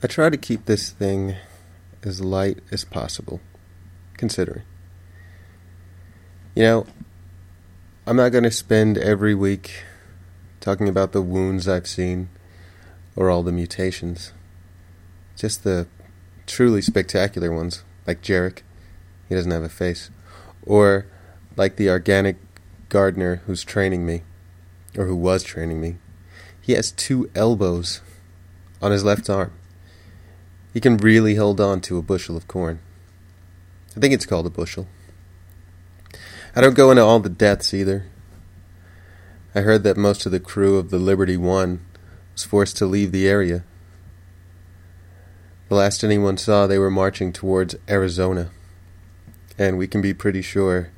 I try to keep this thing as light as possible, considering. You know, I'm not going to spend every week talking about the wounds I've seen or all the mutations. Just the truly spectacular ones, like Jarek. He doesn't have a face. Or like the organic gardener who's training me, or who was training me. He has two elbows on his left arm. He can really hold on to a bushel of corn. I think it's called a bushel. I don't go into all the deaths either. I heard that most of the crew of the Liberty One was forced to leave the area. The last anyone saw, they were marching towards Arizona. And we can be pretty sure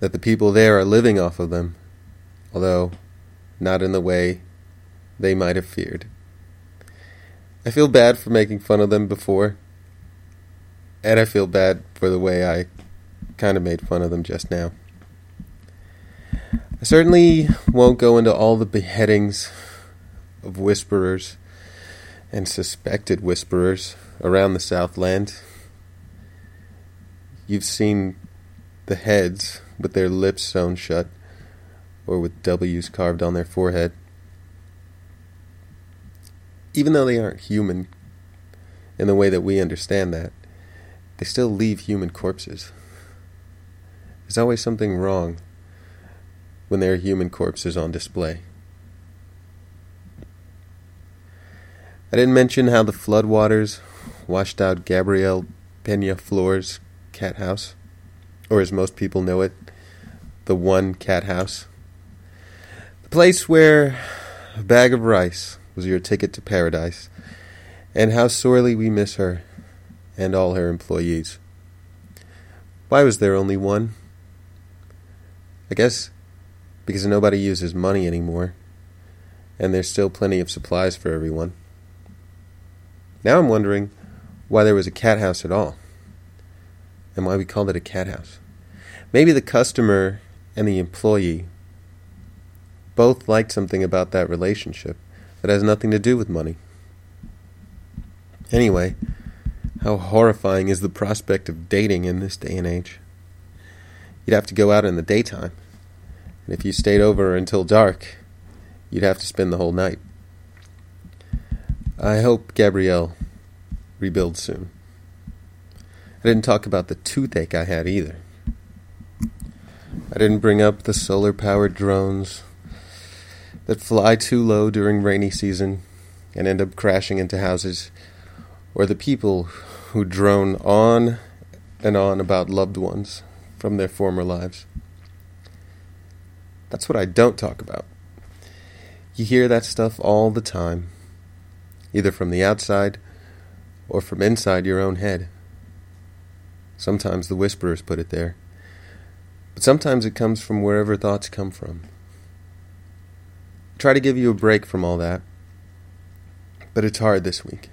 that the people there are living off of them, although not in the way they might have feared. I feel bad for making fun of them before, and I feel bad for the way I kind of made fun of them just now. I certainly won't go into all the beheadings of whisperers and suspected whisperers around the Southland. You've seen the heads with their lips sewn shut or with W's carved on their forehead even though they aren't human in the way that we understand that, they still leave human corpses. There's always something wrong when there are human corpses on display. I didn't mention how the floodwaters washed out Gabriel Peñafior's cat house, or as most people know it, the one cat house. The place where a bag of rice was your ticket to paradise, and how sorely we miss her and all her employees. Why was there only one? I guess because nobody uses money anymore, and there's still plenty of supplies for everyone. Now I'm wondering why there was a cat house at all, and why we called it a cat house. Maybe the customer and the employee both liked something about that relationship that has nothing to do with money. Anyway, how horrifying is the prospect of dating in this day and age? You'd have to go out in the daytime, and if you stayed over until dark, you'd have to spend the whole night. I hope Gabrielle rebuilds soon. I didn't talk about the toothache I had either. I didn't bring up the solar powered drones that fly too low during rainy season and end up crashing into houses, or the people who drone on and on about loved ones from their former lives. That's what I don't talk about. You hear that stuff all the time, either from the outside or from inside your own head. Sometimes the whisperers put it there, but sometimes it comes from wherever thoughts come from try to give you a break from all that. But it's hard this week.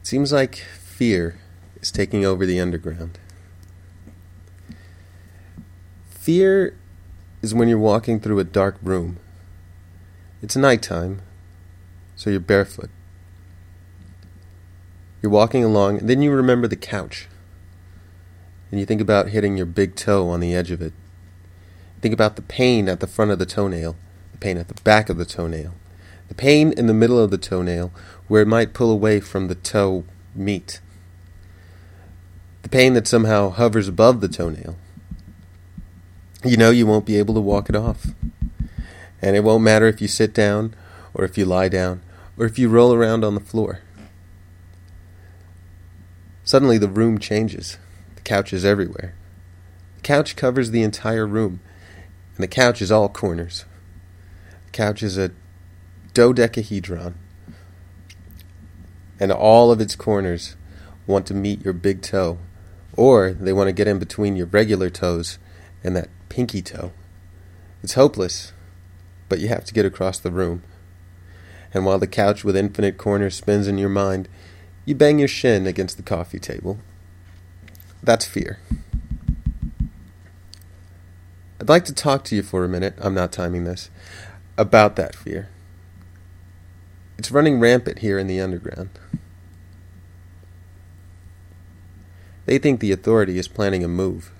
It seems like fear is taking over the underground. Fear is when you're walking through a dark room. It's nighttime, so you're barefoot. You're walking along, and then you remember the couch. And you think about hitting your big toe on the edge of it. Think about the pain at the front of the toenail pain at the back of the toenail, the pain in the middle of the toenail where it might pull away from the toe meat, the pain that somehow hovers above the toenail. You know you won't be able to walk it off. And it won't matter if you sit down, or if you lie down, or if you roll around on the floor. Suddenly the room changes. The couch is everywhere. The couch covers the entire room, and the couch is all corners couch is a dodecahedron. and all of its corners want to meet your big toe, or they want to get in between your regular toes and that pinky toe. It's hopeless, but you have to get across the room. And while the couch with infinite corners spins in your mind, you bang your shin against the coffee table. That's fear. I'd like to talk to you for a minute, I'm not timing this, about that fear. It's running rampant here in the underground. They think the authority is planning a move,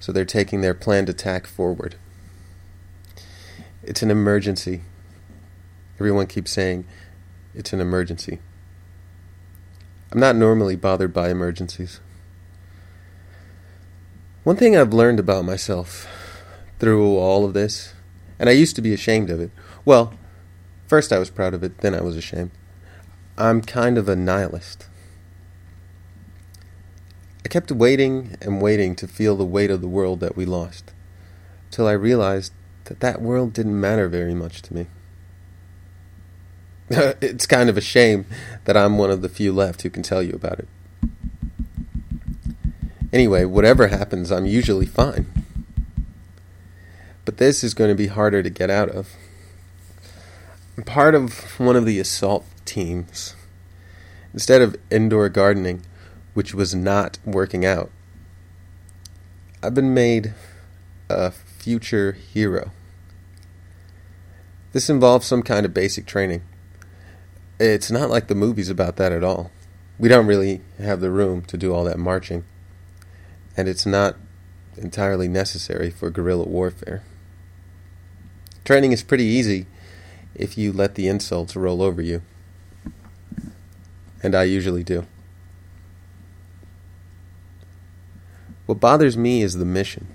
so they're taking their planned attack forward. It's an emergency. Everyone keeps saying it's an emergency. I'm not normally bothered by emergencies. One thing I've learned about myself through all of this, and I used to be ashamed of it. Well, first I was proud of it, then I was ashamed. I'm kind of a nihilist. I kept waiting and waiting to feel the weight of the world that we lost, till I realized that that world didn't matter very much to me. it's kind of a shame that I'm one of the few left who can tell you about it. Anyway, whatever happens, I'm usually fine. But this is going to be harder to get out of. I'm part of one of the assault teams. Instead of indoor gardening, which was not working out, I've been made a future hero. This involves some kind of basic training. It's not like the movies about that at all. We don't really have the room to do all that marching and it's not entirely necessary for guerrilla warfare. Training is pretty easy if you let the insults roll over you. And I usually do. What bothers me is the mission.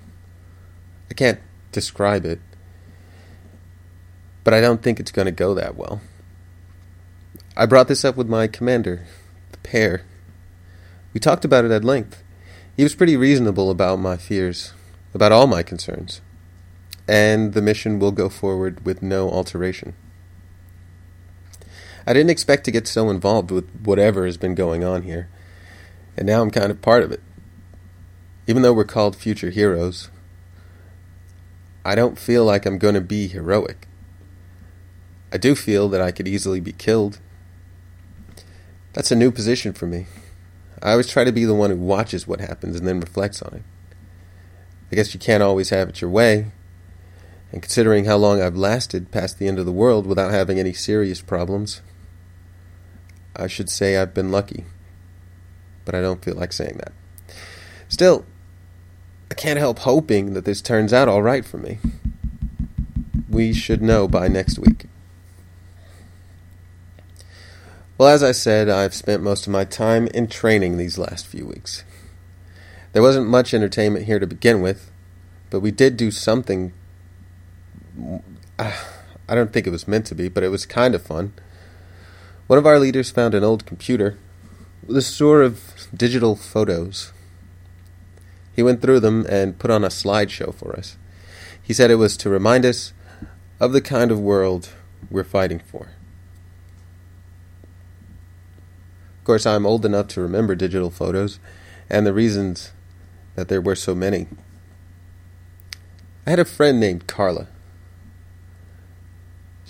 I can't describe it, but I don't think it's going to go that well. I brought this up with my commander, the pair. We talked about it at length. He was pretty reasonable about my fears, about all my concerns, and the mission will go forward with no alteration. I didn't expect to get so involved with whatever has been going on here, and now I'm kind of part of it. Even though we're called future heroes, I don't feel like I'm going to be heroic. I do feel that I could easily be killed. That's a new position for me. I always try to be the one who watches what happens and then reflects on it. I guess you can't always have it your way. And considering how long I've lasted past the end of the world without having any serious problems, I should say I've been lucky. But I don't feel like saying that. Still, I can't help hoping that this turns out all right for me. We should know by next week. Well, as I said, I've spent most of my time in training these last few weeks. There wasn't much entertainment here to begin with, but we did do something. I don't think it was meant to be, but it was kind of fun. One of our leaders found an old computer with a store of digital photos. He went through them and put on a slideshow for us. He said it was to remind us of the kind of world we're fighting for. Of course, I'm old enough to remember digital photos and the reasons that there were so many. I had a friend named Carla.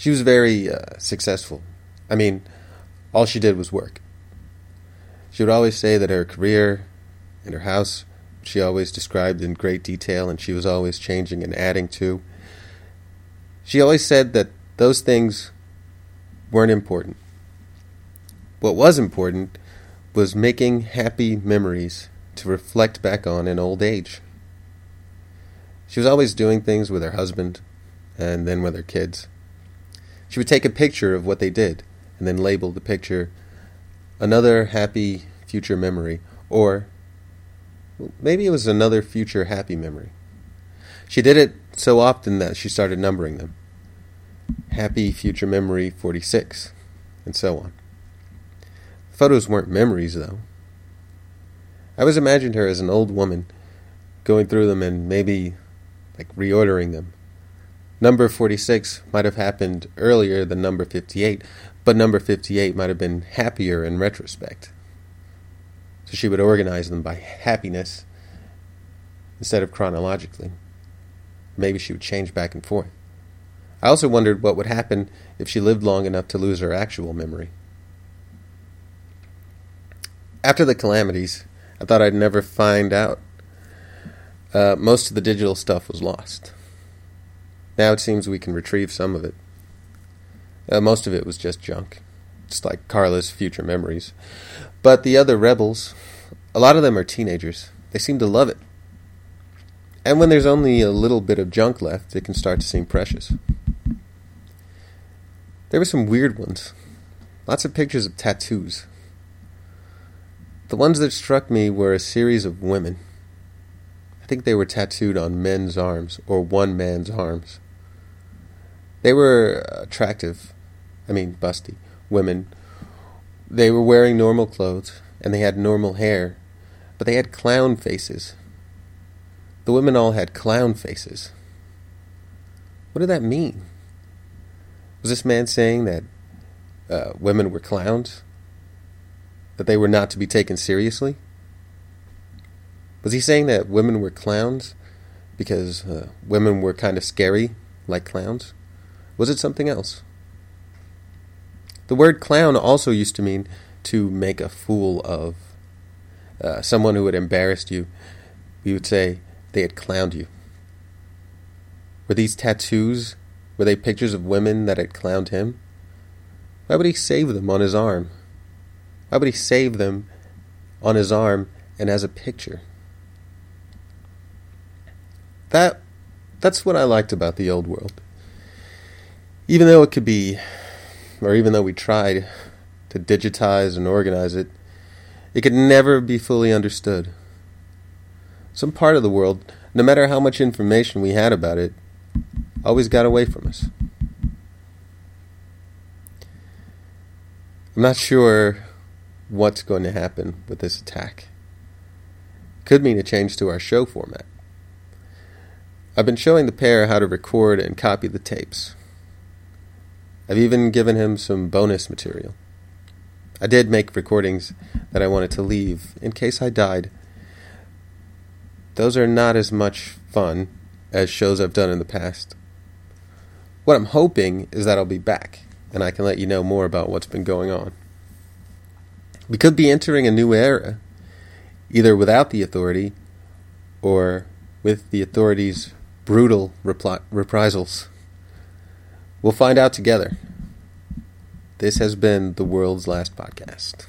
She was very uh, successful. I mean, all she did was work. She would always say that her career and her house, she always described in great detail, and she was always changing and adding to. She always said that those things weren't important. What was important was making happy memories to reflect back on in old age. She was always doing things with her husband and then with her kids. She would take a picture of what they did and then label the picture another happy future memory or maybe it was another future happy memory. She did it so often that she started numbering them. Happy future memory 46 and so on. Photos weren't memories, though. I always imagined her as an old woman, going through them and maybe like reordering them. Number 46 might have happened earlier than number 58, But number 58 might have been happier in retrospect. So she would organize them by happiness instead of chronologically. Maybe she would change back and forth. I also wondered what would happen if she lived long enough to lose her actual memory. After the calamities, I thought I'd never find out. Uh, most of the digital stuff was lost. Now it seems we can retrieve some of it. Uh, most of it was just junk, just like Carla's future memories. But the other rebels, a lot of them are teenagers. They seem to love it. And when there's only a little bit of junk left, it can start to seem precious. There were some weird ones. Lots of pictures of tattoos. The ones that struck me were a series of women. I think they were tattooed on men's arms, or one man's arms. They were attractive, I mean, busty, women. They were wearing normal clothes, and they had normal hair, but they had clown faces. The women all had clown faces. What did that mean? Was this man saying that uh, women were clowns? That they were not to be taken seriously? Was he saying that women were clowns because uh, women were kind of scary, like clowns? Was it something else? The word clown also used to mean to make a fool of uh, someone who had embarrassed you. We would say they had clowned you. Were these tattoos were they pictures of women that had clowned him? Why would he save them on his arm? Why would he save them on his arm and as a picture? That that's what I liked about the old world. Even though it could be or even though we tried to digitize and organize it, it could never be fully understood. Some part of the world, no matter how much information we had about it, always got away from us. I'm not sure what's going to happen with this attack. Could mean a change to our show format. I've been showing the pair how to record and copy the tapes. I've even given him some bonus material. I did make recordings that I wanted to leave in case I died. Those are not as much fun as shows I've done in the past. What I'm hoping is that I'll be back and I can let you know more about what's been going on. We could be entering a new era, either without the authority or with the authorities' brutal repli- reprisals. We'll find out together. This has been the world's last podcast.